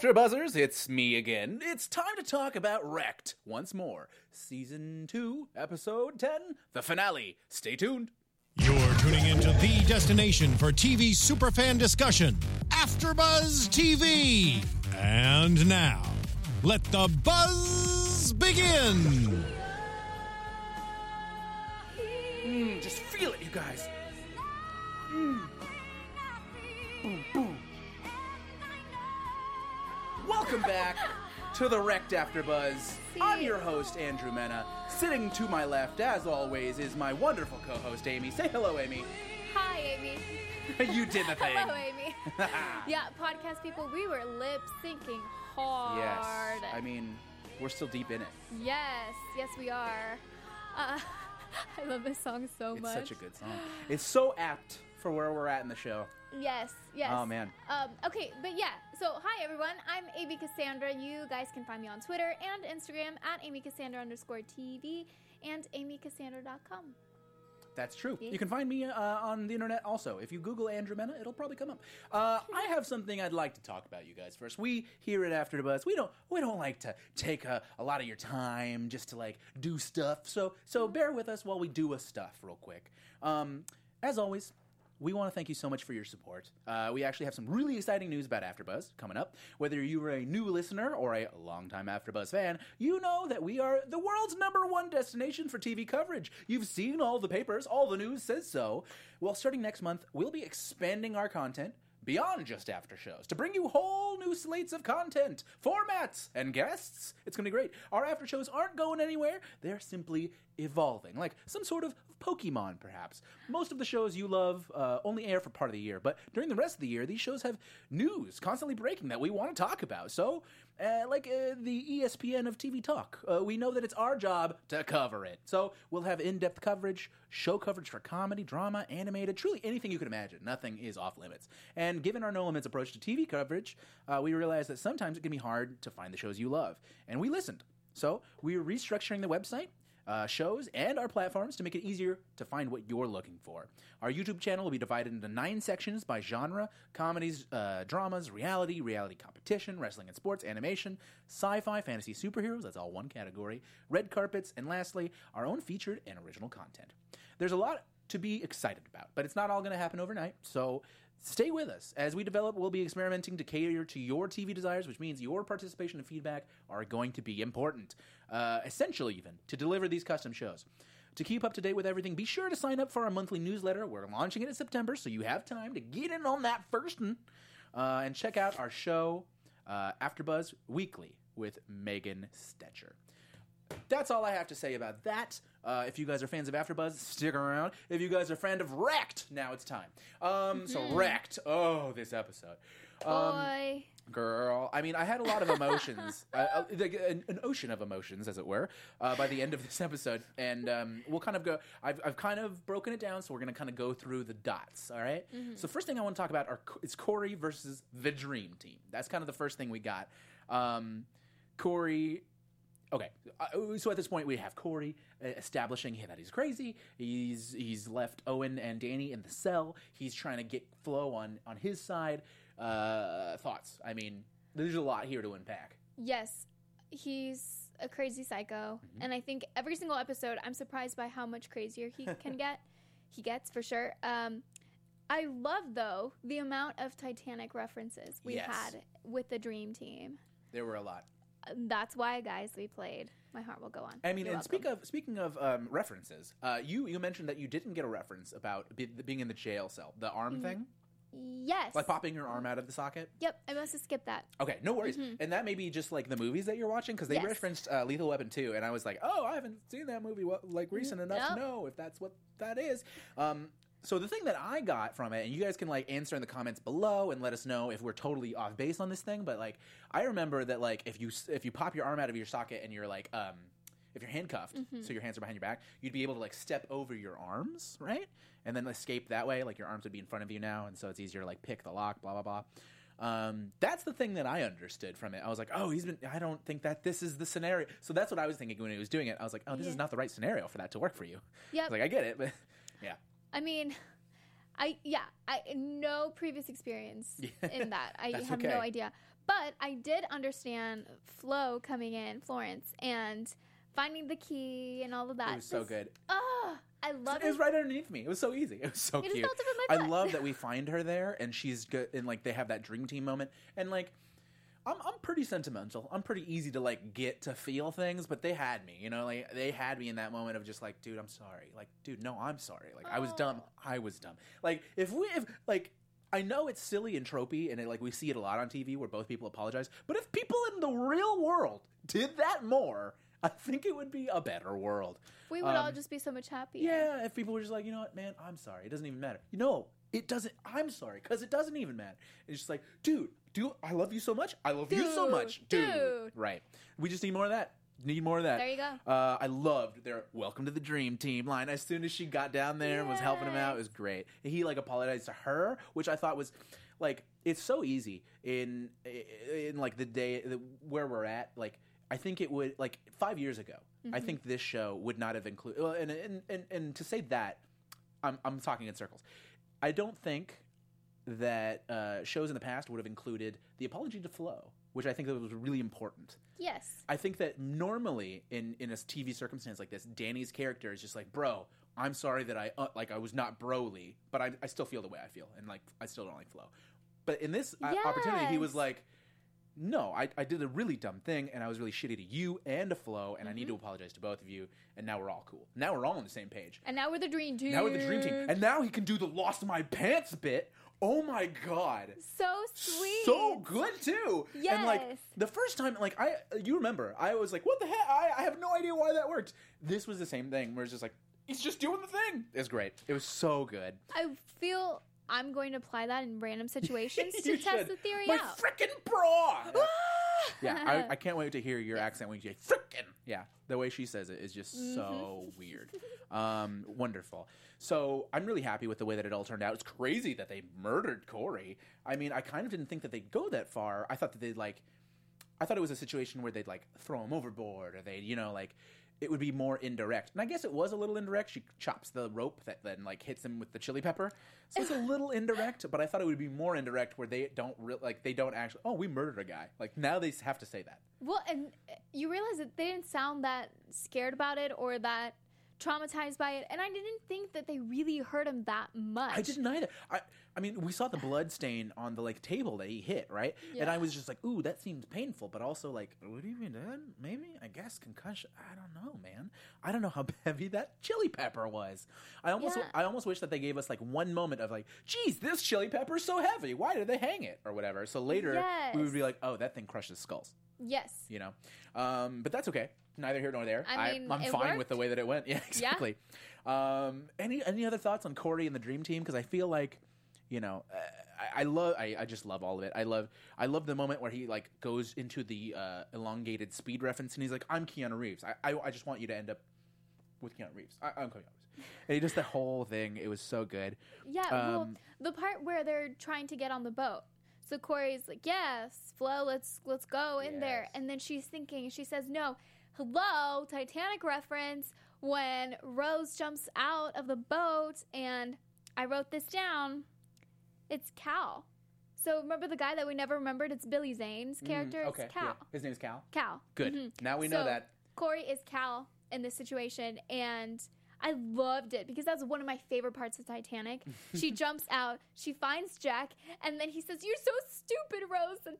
After Buzzers, it's me again. It's time to talk about Wrecked once more. Season 2, Episode 10, the finale. Stay tuned. You're tuning into the destination for TV superfan discussion, AfterBuzz TV. And now, let the buzz begin. Mm, just feel it, you guys. Mm. Boom, boom. Welcome back to the Wrecked After Buzz. I'm your host, Andrew Mena. Sitting to my left, as always, is my wonderful co-host, Amy. Say hello, Amy. Hi, Amy. you did the thing. Hello, Amy. yeah, podcast people, we were lip syncing hard. Yes. I mean, we're still deep in it. yes, yes, we are. Uh, I love this song so It's much. It's such a good song. It's so apt for where we're at in the show. Yes, yes. Oh, man. Um, okay, but yeah. So, hi everyone. I'm Amy Cassandra. You guys can find me on Twitter and Instagram at Amy Cassandra underscore TV and AmyCassandra.com. That's true. You can find me uh, on the internet also. If you Google Andrew Mena, it'll probably come up. Uh, I have something I'd like to talk about, you guys. First, we here at After the Buzz, we don't we don't like to take a, a lot of your time just to like do stuff. So so bear with us while we do a stuff real quick. Um, as always. We want to thank you so much for your support. Uh, we actually have some really exciting news about AfterBuzz coming up. Whether you are a new listener or a longtime AfterBuzz fan, you know that we are the world's number one destination for TV coverage. You've seen all the papers, all the news says so. Well, starting next month, we'll be expanding our content beyond just after shows to bring you whole new slates of content, formats, and guests. It's going to be great. Our after shows aren't going anywhere, they're simply evolving, like some sort of Pokemon, perhaps. Most of the shows you love uh, only air for part of the year, but during the rest of the year, these shows have news constantly breaking that we want to talk about. So, uh, like uh, the ESPN of TV talk, uh, we know that it's our job to cover it. So, we'll have in depth coverage, show coverage for comedy, drama, animated, truly anything you can imagine. Nothing is off limits. And given our no limits approach to TV coverage, uh, we realize that sometimes it can be hard to find the shows you love. And we listened. So, we're restructuring the website uh, shows and our platforms to make it easier to find what you're looking for. Our YouTube channel will be divided into nine sections by genre comedies, uh, dramas, reality, reality competition, wrestling and sports, animation, sci fi, fantasy, superheroes that's all one category, red carpets, and lastly, our own featured and original content. There's a lot to be excited about, but it's not all going to happen overnight, so Stay with us. As we develop, we'll be experimenting to cater to your TV desires, which means your participation and feedback are going to be important. Uh, essential, even, to deliver these custom shows. To keep up to date with everything, be sure to sign up for our monthly newsletter. We're launching it in September, so you have time to get in on that first. Uh, and check out our show, uh, AfterBuzz Weekly, with Megan Stetcher. That's all I have to say about that. Uh, if you guys are fans of AfterBuzz, stick around. If you guys are fan of Wrecked, now it's time. Um, So Wrecked. Oh, this episode. Um, Boy. Girl, I mean, I had a lot of emotions, uh, like an, an ocean of emotions, as it were, uh, by the end of this episode. And um, we'll kind of go. I've, I've kind of broken it down, so we're going to kind of go through the dots. All right? So first thing I want to talk about are is Corey versus the Dream Team. That's kind of the first thing we got. Um, Corey Okay, uh, so at this point we have Corey uh, establishing that he's crazy. He's he's left Owen and Danny in the cell. He's trying to get Flo on on his side. Uh, thoughts? I mean, there's a lot here to unpack. Yes, he's a crazy psycho, Mm-hmm. and I think every single episode, I'm surprised by how much crazier he can get. He gets for sure. Um, I love though the amount of Titanic references we Yes. had with the Dream Team. There were a lot. That's why, guys, we played. My heart will go on. I mean, You're and speak of speaking of um, references, uh, you you mentioned that you didn't get a reference about be, being in the jail cell, the arm thing, yes, like popping your arm out of the socket. Yep, I must have skipped that. Okay, no worries. And that may be just like the movies that you're watching because they Yes. referenced uh, Lethal Weapon 2, and I was like, oh, I haven't seen that movie wa- like recent enough to Nope. know if that's what that is. Um, so the thing that I got from it, and you guys can like answer in the comments below and let us know if we're totally off base on this thing. But like, I remember that like if you if you pop your arm out of your socket and you're like um. If you're handcuffed, so your hands are behind your back, you'd be able to like step over your arms, right? And then escape that way. Like your arms would be in front of you now, and so it's easier to like pick the lock, blah blah blah. Um, that's the thing that I understood from it. I was like, oh, he's been. I don't think that this is the scenario. So that's what I was thinking when he was doing it. I was like, oh, this is not the right scenario for that to work for you. Yeah. Like, I get it, but yeah, I mean, I yeah, I no previous experience in that. I have okay. no idea. But I did understand Flo coming in, Florence, and finding the key and all of that. It was so good. Oh, I love It was right underneath me. It was so easy. It was so You just cute. felt it with I love that we find her there and she's good and like they have that dream team moment and like I'm I'm pretty sentimental. I'm pretty easy to like get to feel things, but they had me, you know, like they had me in that moment of just like, dude, I'm sorry. Like, dude, no, I'm sorry. Like I was dumb. I was dumb. Like if we if like I know it's silly and tropey, and it, like we see it a lot on TV where both people apologize. But if people in the real world did that more, I think it would be a better world. we would all um, just be so much happier. Yeah, if people were just like, you know what, man, I'm sorry. It doesn't even matter. You know, it doesn't. I'm sorry because it doesn't even matter. It's just like, dude, do I love you so much? I love you so much, dude. dude. Right. We just need more of that. Need more of that. There you go. Uh, I loved their "Welcome to the Dream Team" line. As soon as she got down there and was helping him out, it was great. He like apologized to her, which I thought was like it's so easy in in like the day the, where we're at. Like I think it would like five years ago. I think this show would not have included. Well, and, and and and to say that, I'm I'm talking in circles. I don't think that uh, shows in the past would have included the apology to Flo, which I think that was really important. Yes. I think that normally in in a TV circumstance like this, Danny's character is just like, "Bro, I'm sorry that I uh, like I was not broly, but I, I still feel the way I feel, and like I still don't like Flo." But in this uh, opportunity, he was like, "No, I, I did a really dumb thing, and I was really shitty to you and to Flo, and I need to apologize to both of you, and now we're all cool. Now we're all on the same page. And now we're the dream team. Now we're the dream team, and now he can do the lost my pants bit. Oh my god!" so sweet. so good too. Yes. And like the first time, like I, you remember, I was like, "What the heck? I, I have no idea why that worked." This was the same thing, where it's just like he's just doing the thing. It's great. It was so good. I feel I'm going to apply that in random situations to test should. the theory My out. frickin' bra. Ah! yeah, I, I can't wait to hear your accent when you say frickin'. Yeah, the way she says it is just so Mm-hmm. weird. Um, wonderful. So I'm really happy with the way that it all turned out. It's crazy that they murdered Corey. I mean, I kind of didn't think that they'd go that far. I thought that they'd like, I thought it was a situation where they'd like throw him overboard or they'd, you know, like it would be more indirect. And I guess it was a little indirect. She chops the rope that then like hits him with the chili pepper. So it's a little indirect, but I thought it would be more indirect where they don't re- like they don't actually. Oh, we murdered a guy. Like now they have to say that. Well, and uh, you realize that they didn't sound that scared about it or that traumatized by it, and I didn't think that they really hurt him that much. I didn't either. I I mean, we saw the blood stain on the like table that he hit, right? Yeah. And I was just like, "Ooh, that seems painful," but also like, "Would he be dead? Maybe. I guess concussion. I don't know, man. I don't know how heavy that chili pepper was. I almost Yeah. I almost wish that they gave us like one moment of like, "Geez, this chili pepper is so heavy. Why did they hang it?" or whatever. So later we would be like, "Oh, that thing crushes skulls." Yes. You know, um, but that's okay. Neither here nor there. I mean, am it fine with the way that it went. Yeah, exactly. Um, any any other thoughts on Corey and the Dream Team? Because I feel like, you know, uh, I, I love. I, I just love all of it. I love. I love the moment where he like goes into the uh, elongated speed reference and he's like, "I'm Keanu Reeves. I, I, I just want you to end up with Keanu Reeves. I, I'm Keanu Reeves." And he does the whole thing. It was so good. Yeah, well, Um, the part where they're trying to get on the boat. So Corey's like, "Yes, Flo, let's let's go in there." And then she's thinking, she says, "No, hello, Titanic reference." When Rose jumps out of the boat, and I wrote this down. It's Cal. So remember the guy that we never remembered? It's Billy Zane's character. Mm, okay. It's Cal. yeah. His name's Cal. Cal. Good. Mhm. Now we know So, that. Corey is Cal in this situation, and I loved it because that's one of my favorite parts of Titanic. she jumps out, she finds Jack, and then he says, "You're so stupid, Rose." And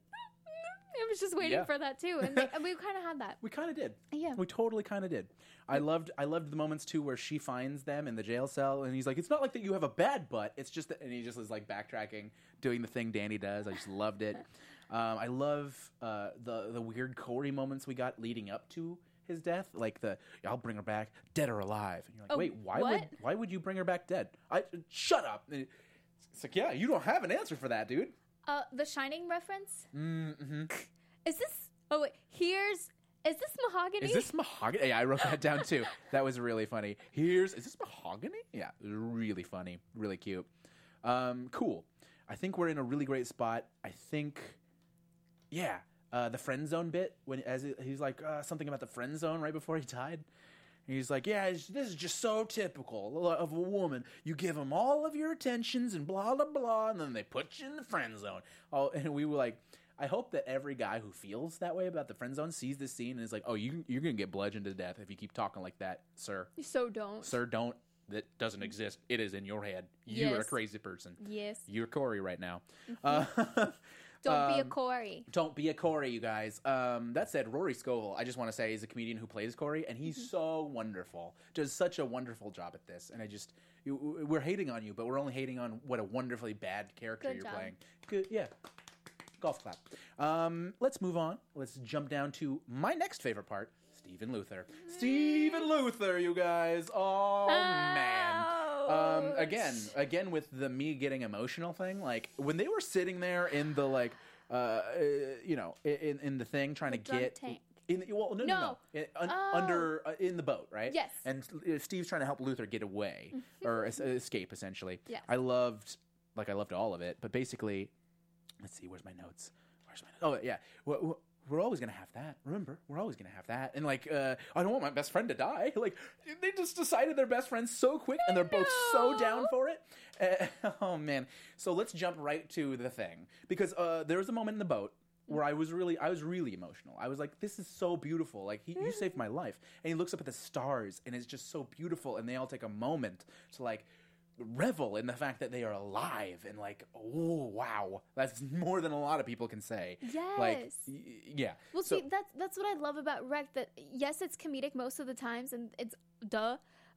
I was just waiting Yeah. for that too, and, like, and we kind of had that. We kind of did. Yeah. We totally kind of did. I loved I loved the moments too where she finds them in the jail cell and he's like, "It's not like that you have a bad butt. It's just that," and he just is like backtracking, doing the thing Danny does. I just loved it. Um, I love uh, the the weird Corey moments we got leading up to his death, like the "I'll bring her back, dead or alive," and you're like, Oh, "Wait, why what? would why would you bring her back dead?" I shut up. It's like, yeah, you don't have an answer for that, dude. Uh, the Shining reference. Mm-hmm. Is this? Oh wait, here's. Is this mahogany? Is this mahogany? Yeah, I wrote that down too. That was really funny. Here's is this mahogany? Yeah, really funny, really cute. Um, cool. I think we're in a really great spot. I think, yeah, uh, the friend zone bit when as he's like uh, something about the friend zone right before he died. He's like, yeah, this is just so typical of a woman. You give them all of your attentions and blah blah blah, and then they put you in the friend zone. Oh, and we were like, I hope that every guy who feels that way about the friend zone sees this scene and is like, "Oh, you you're gonna get bludgeoned to death if you keep talking like that, sir. So don't. Sir, don't. That doesn't exist. It is in your head. You're a crazy person. Yes. You're Corey right now. Uh, Don't be a Um, Corey. don't be a Corey, you guys. Um, that said, Rory Scovel, I just want to say, is a comedian who plays Corey, and he's Mm-hmm. so wonderful. Does such a wonderful job at this, and I just you, we're hating on you, but we're only hating on what a wonderfully bad character Good you're job. playing. Good, yeah. Golf clap. Um, let's move on. Let's jump down to my next favorite part. Stephen Luther. Stephen Luther, you guys. Oh man. Um, again, again with the me getting emotional thing. Like when they were sitting there in the like, uh, uh, you know, in in the thing trying The to get tank. in. Well, no, no, no, No. In- un- Oh. under uh, in the boat, right? Yes. And uh, Steve's trying to help Luther get away or es- escape, essentially. Yes. I loved, like, I loved all of it, but basically, let's see, where's my notes? Where's my? notes? Oh yeah, we're always gonna have that. Remember, we're always gonna have that. And like, uh, I don't want my best friend to die. Like, they just decided they're best friends so quick, and they're both so down for it. Uh, oh man, so let's jump right to the thing because uh, there was a moment in the boat where I was really, I was really emotional. I was like, "This is so beautiful! Like, he, you saved my life." And he looks up at the stars, and it's just so beautiful. And they all take a moment to like revel in the fact that they are alive and like, oh wow, that's more than a lot of people can say. Like, Yes. y- yeah. Well, So- see, that's that's what I love about Wreck. That yes, it's comedic most of the times, and it's duh,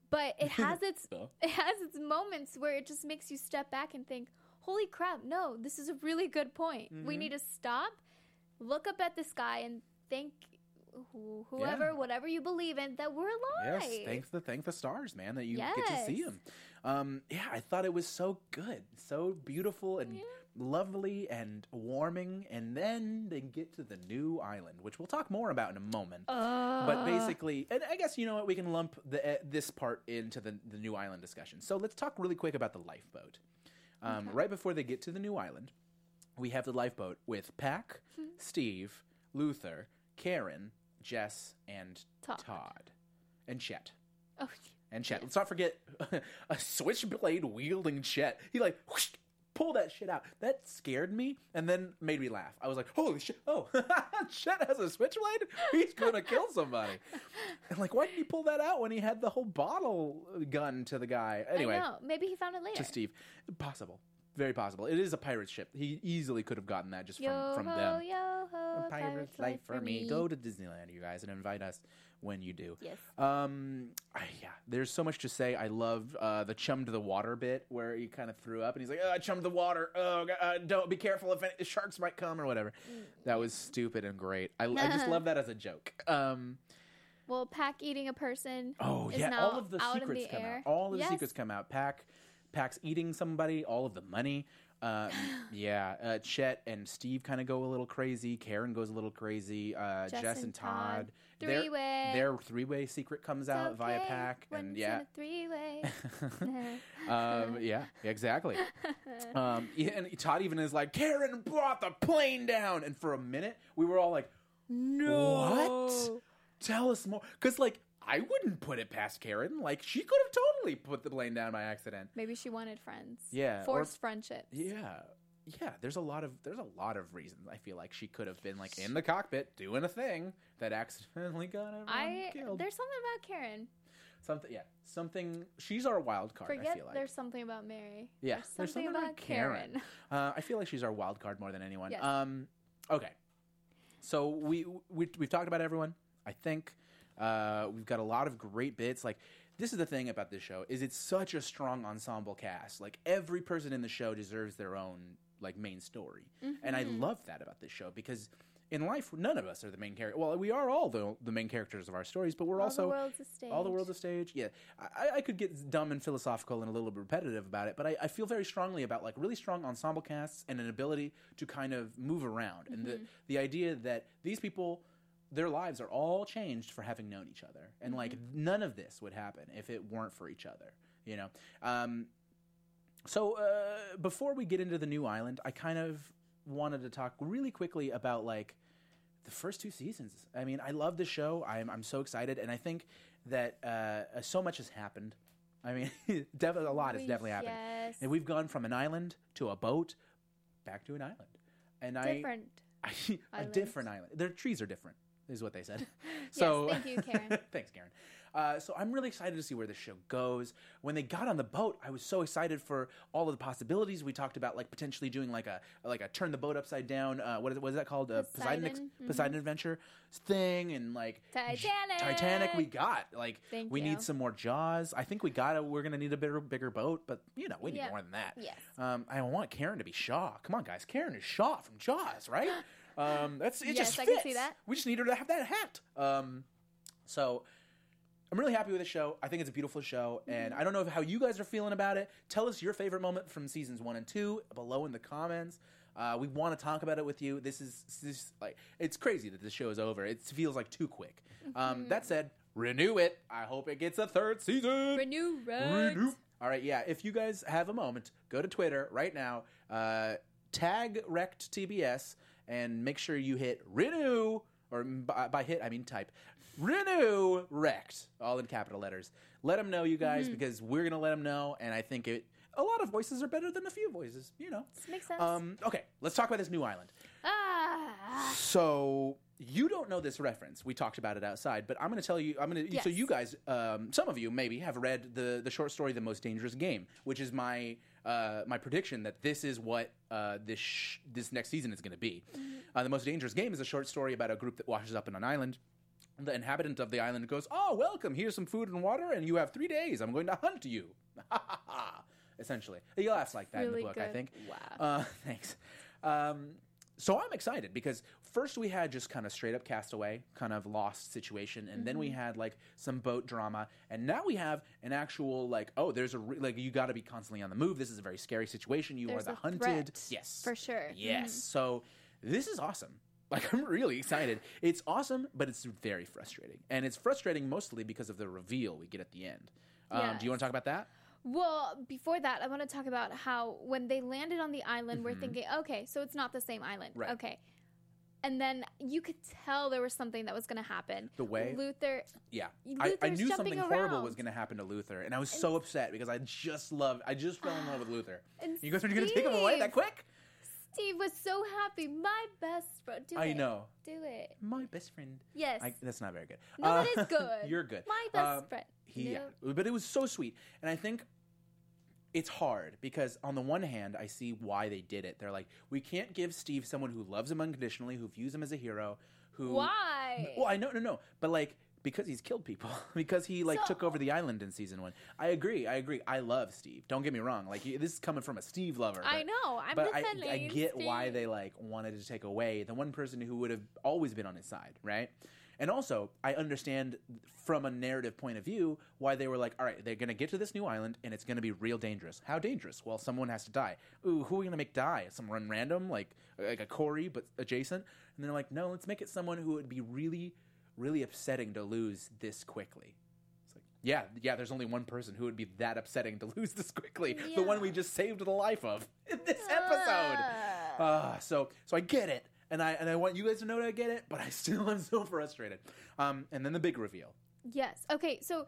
but it has its it has its moments where it just makes you step back and think, "Holy crap! No, this is a really good point. Mm-hmm. We need to stop, look up at the sky, and thank who, whoever, Yeah. whatever you believe in, that we're alive." Yes, thank the thank the stars, man, that you get to see Yes. them. Um, yeah, I thought it was so good, so beautiful and lovely and warming. And then they get to the new island, which we'll talk more about in a moment. but basically, and I guess you know what, we can lump the, uh, this part into the the new island discussion. So let's talk really quick about the lifeboat. Um, Right before they get to the new island, we have the lifeboat with Pack, Steve, Luther, Karen, Jess, and Todd. Todd, and Chet. Oh, And Chet. Let's not forget a switchblade wielding Chet. He like whoosh, pull that shit out. That scared me and then made me laugh. I was like, holy shit! Oh, Chet has a switchblade. He's gonna kill somebody. And like, why did he pull that out when he had the whole bottle gun to the guy? Anyway, I know. Maybe he found it later. to Steve, possible, very possible. It is a pirate ship. He easily could have gotten that just from Yo from ho, them. yo ho, A pirate's life for me. Go to Disneyland, you guys, and invite us when you do. Yes. Um. I, yeah. There's so much to say. I love uh, the chum to the water bit where he kind of threw up and he's like, "Oh, I chummed the water. Oh, uh, don't be careful if any, sharks might come or whatever." That was stupid and great. I, I just love that as a joke. Um. Well, Pack eating a person. Oh yeah, all of the secrets the come air. out. All of the Yes. secrets come out. Pack, Pack's eating somebody. All of the money. Um, yeah, uh, Chet and Steve kind of go a little crazy. Karen goes a little crazy. Uh, Jess, Jess and Todd. Todd. Their- Three-way. Their three-way secret comes out via okay Pack, when and yeah, three-way. um, yeah, exactly. um, yeah, and Todd even is like, Karen brought the plane down, and for a minute we were all like, no. What? Tell us more, because like I wouldn't put it past Karen. Like she could have totally put the blame down by accident. Maybe she wanted friends. Yeah, or- Forced friendships. Yeah. Yeah, there's a lot of there's a lot of reasons I feel like she could have been like in the cockpit doing a thing that accidentally got everyone I killed. there's something about Karen. something, yeah, something. She's our wild card. I feel like. there's something about Mary. Yeah, there's something, about, Karen. Uh, I feel like she's our wild card more than anyone. Yes. Um, okay, so we, we we've talked about everyone. I think uh, we've got a lot of great bits. Like this is the thing about this show is it's such a strong ensemble cast. Like every person in the show deserves their own like main story, and I love that about this show because. In life, none of us are the main character. Well, we are all the the main characters of our stories, but we're All also the world's a stage. all the world's a stage. Yeah, I, I could get dumb and philosophical and a little bit repetitive about it, but I, I feel very strongly about like really strong ensemble casts and an ability to kind of move around, and the the idea that these people. Their lives are all changed for having known each other, and like none of this would happen if it weren't for each other. You know, um, so uh, before we get into the new island, I kind of wanted to talk really quickly about like the first two seasons. I mean, I love the show. I'm I'm so excited, and I think that uh, so much has happened. I mean, definitely a lot has definitely happened, yes. and we've gone from an island to a boat, back to an island, and I different a different island. Their trees are different, is what they said. so thank you, Karen. thanks, Karen. Uh, so I'm really excited to see where this show goes. When they got on the boat, I was so excited for all of the possibilities. We talked about like potentially doing like a like a turn the boat upside down. Uh, what is what is that called? A Poseidon Poseidon, mhm. Poseidon adventure thing and like Titanic. Titanic. We got like Thank we you. need some more Jaws. I think we got to We're gonna need a bigger bigger boat, but you know we need Yeah. more than that. Yes. Um, I want Karen to be Shaw. Come on, guys. Karen is Shaw from Jaws, right? Um, that's it. Yes, just I fits. can see that. We just need her to have that hat. Um, so I'm really happy with the show. I think it's a beautiful show, Mm-hmm. and I don't know how you guys are feeling about it. Tell us your favorite moment from seasons one and two below in the comments. Uh, we want to talk about it with you. This is this like it's crazy that this show is over. It feels like too quick. Mm-hmm. Um, that said, renew it. I hope it gets a third season. Renew Renew. roads. All right, yeah. If you guys have a moment, go to Twitter right now, uh, tag Wrecked TBS, and make sure you hit renew, or by, by hit I mean type renew Wrecked, all in capital letters. Let them know, you guys, because we're gonna let them know, and I think it. A lot of voices are better than a few voices, you know. This makes sense. Um, okay, let's talk about this new island. ah. So you don't know this reference. We talked about it outside, but I'm going to tell you. I'm going to. So you guys, um, some of you maybe have read the the short story, "The Most Dangerous Game," which is my uh, my prediction that this is what uh, this sh- this next season is going to be. Uh, the Most Dangerous Game is a short story about a group that washes up in an island. The inhabitant of the island goes, "Oh, welcome. Here's some food and water, and you have three days. I'm going to hunt you." Essentially, he laughs like that in the book. I think. Wow. Uh, thanks. Um, so I'm excited because first we had just kind of straight up castaway, kind of lost situation, and then we Mm-hmm. had like some boat drama, and now we have an actual like, oh, there's a re- like you got to be constantly on the move. This is a very scary situation. You There's are the hunted. threat, yes, for sure. Yes. Mhm. So this is awesome. Like I'm really excited. It's awesome, but it's very frustrating, and it's frustrating mostly because of the reveal we get at the end. Um, Do you want to talk about that? Well, before that, I want to talk about how when they landed on the island, we're Mhm. thinking, okay, so it's not the same island. Right. Okay. And then you could tell there was something that was going to happen. The way- Luther, Yeah, I, I knew something horrible was going to happen to Luther, and I was so upset because I just loved, I just fell in love with Luther. and You guys are going to take him away that quick? Steve was so happy. My best friend. Do I it. know. Do it. My best friend. Yes. I, that's not very good. no, it Uh, is good. You're good. My best Um, friend. He, yeah, but it was so sweet, and I think it's hard because on the one hand, I see why they did it. They're like, we can't give Steve someone who loves him unconditionally, who views him as a hero, who Why? Well, I know, no, no, but like because he's killed people, because he like So- took over the island in season one. I agree, I agree. I love Steve. Don't get me wrong. Like this is coming from a Steve lover. I know. I'm but I, I get why they like wanted to take away the one person who would have always been on his side, right? And also, I understand from a narrative point of view why they were like, all right, they're going to get to this new island and it's going to be real dangerous. How dangerous? Well, someone has to die. Ooh, who are we going to make die? Someone random, like like a Corey, but adjacent? And they're like, no, let's make it someone who would be really, really upsetting to lose this quickly. It's like, yeah, yeah, there's only one person who would be that upsetting to lose this quickly. The one we just saved the life of in this episode. Ah. Uh, so so I get it, and I and I want you guys to know that I get it, but I still am so frustrated. Um, and then the big reveal. Yes. Okay, so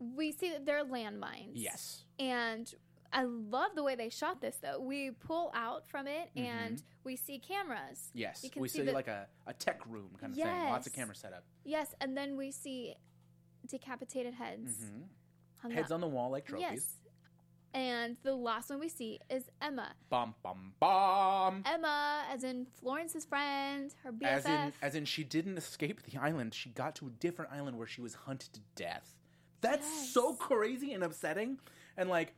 we see that there are landmines. Yes. And I love the way they shot this, though. We pull out from it Mm-hmm. and we see cameras. Yes, we see see the- like a, a tech room kind of thing. Lots of Yes. camera setup. Yes, and then we see decapitated heads. Mm-hmm. Heads up. on the wall like trophies. Yes. And the last one we see is Emma. Bum bum bum. Emma, as in Florence's friend, her BFF. As in, as in, she didn't escape the island. She got to a different island where she was hunted to death. That's so crazy and upsetting. And like,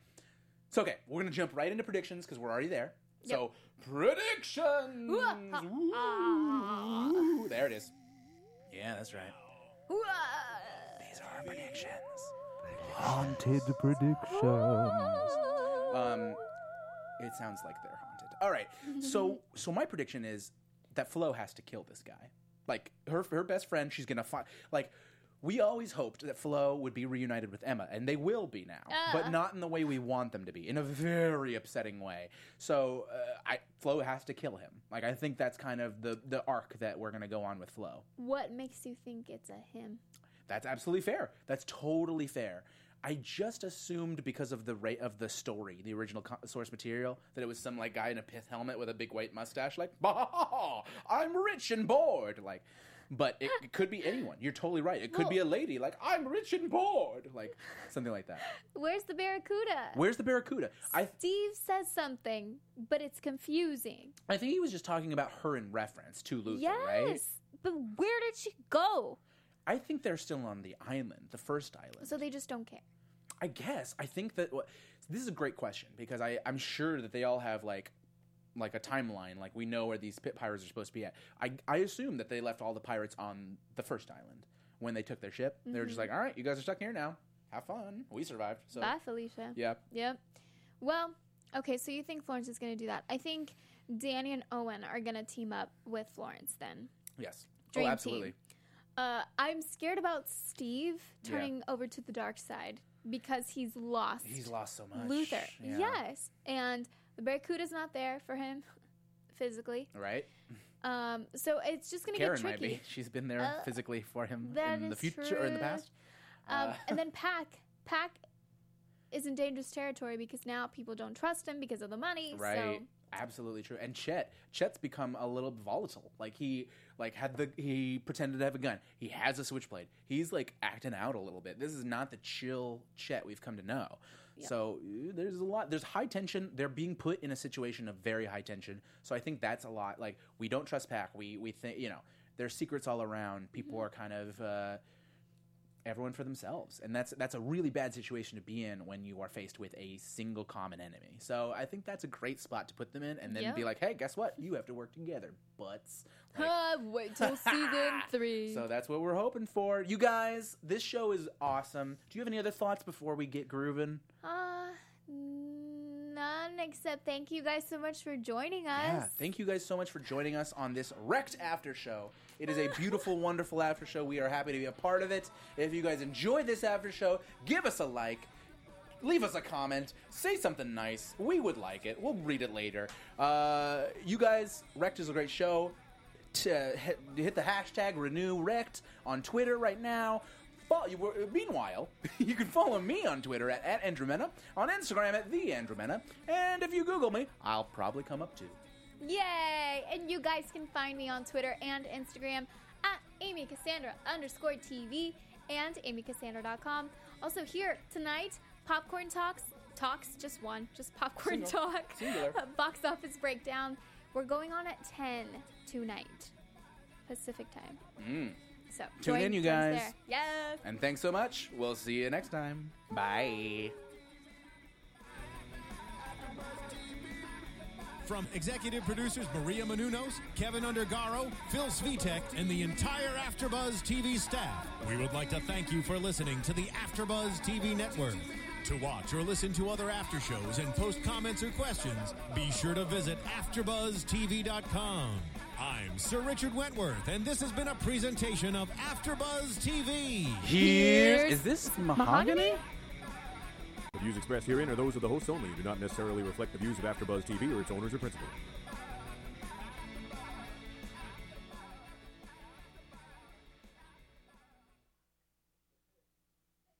it's okay. We're gonna jump right into predictions because we're already there. So predictions. Ooh, ah, ah. Ooh, there it is. Yeah, that's right. Whoa. These are our predictions. Haunted predictions. Um, it sounds like they're haunted. All right. So, so my prediction is that Flo has to kill this guy. Like her, her best friend. She's gonna find. Like we always hoped that Flo would be reunited with Emma, and they will be now, but Ah. not in the way we want them to be. In a very upsetting way. So, uh, I Flo has to kill him. Like I think that's kind of the the arc that we're gonna go on with Flo. What makes you think it's a him? That's absolutely fair. That's totally fair. I just assumed because of the rate of the story, the original co- source material, that it was some like guy in a pith helmet with a big white mustache, like, bah, I'm rich and bored, like. But it, it could be anyone. You're totally right. It could be a lady, like I'm rich and bored, like something like that. Where's the Barracuda? Where's the Barracuda? I Steve says something, but it's confusing. I think he was just talking about her in reference to Luther, yes, right? but where did she go? I think they're still on the island, the first island. So they just don't care. I guess. I think that what this is a great question because I, I'm sure that they all have like like a timeline. Like we know where these pit pirates are supposed to be at. I I assume that they left all the pirates on the first island when they took their ship. They were just like, all right, you guys are stuck here now. Have fun. We survived. So Bye, Felicia. yeah, Yep. Well, okay, so you think Florence is going to do that. I think Danny and Owen are going to team up with Florence then. yes, Dream oh team. absolutely. Uh, I'm scared about Steve Yeah. turning over to the dark side because he's lost He's lost so much. Luther. Yeah. Yes. And the Barracuda's not there for him physically. Right. Um, so it's just going to get Karen might tricky. be. She's been there Uh, physically for him in the future or in the past. Um, Uh, and then Pack. Pack is in dangerous territory because now people don't trust him because of the money. Right. So Absolutely true. And Chet, Chet's become a little volatile. Like he like had the he pretended to have a gun. He has a switchblade. He's like acting out a little bit. This is not the chill Chet we've come to know. So uh, there's a lot. There's high tension. They're being put in a situation of very high tension. So I think that's a lot. Like we don't trust Pack. We we think you know there's secrets all around. People are kind of. Uh, everyone for themselves. And that's that's a really bad situation to be in when you are faced with a single common enemy. So i think that's a great spot to put them in and then be like hey guess what? You have to work together butts. Like, Uh, wait till season three. so that's what we're hoping for. You guys this show is awesome. Do you have any other thoughts before we get grooving? Uh, none except thank you guys so much for joining us. Yeah, thank you guys so much for joining us on this wrecked after show. It is a beautiful, wonderful after show. We are happy to be a part of it. If you guys enjoyed this after show, give us a like. Leave us a comment. Say something nice. We would like it. We'll read it later. Uh, you guys, Wrecked is a great show. T- hit, hit the hashtag Renew Wrecked on Twitter right now. Fo- you were- Meanwhile, you can follow me on Twitter at, at Andromeda, on Instagram at the Andromeda, and if you Google me, I'll probably come up too. Yay! And you guys can find me on Twitter and Instagram at Amy Cassandra underscore TV and AmyCassandra.com. Also here tonight, Popcorn Talks. Talks, just one, just Popcorn Single. Talk. Singular. Box office breakdown. We're going on at 10 tonight, Pacific time. Mm. So Tune join- in, you guys. there. Yes. And thanks so much. We'll see you next time. Bye. From executive producers Maria Menounos, Kevin Undergaro, Phil Svitek, and the entire AfterBuzz TV staff, we would like to thank you for listening to the AfterBuzz TV network. To watch or listen to other after shows and post comments or questions, be sure to visit AfterBuzzTV.com. I'm Sir Richard Wentworth, and this has been a presentation of AfterBuzz TV. Here's is this mahogany? The views expressed herein are those of the hosts only and do not necessarily reflect the views of AfterBuzz TV or its owners or principals.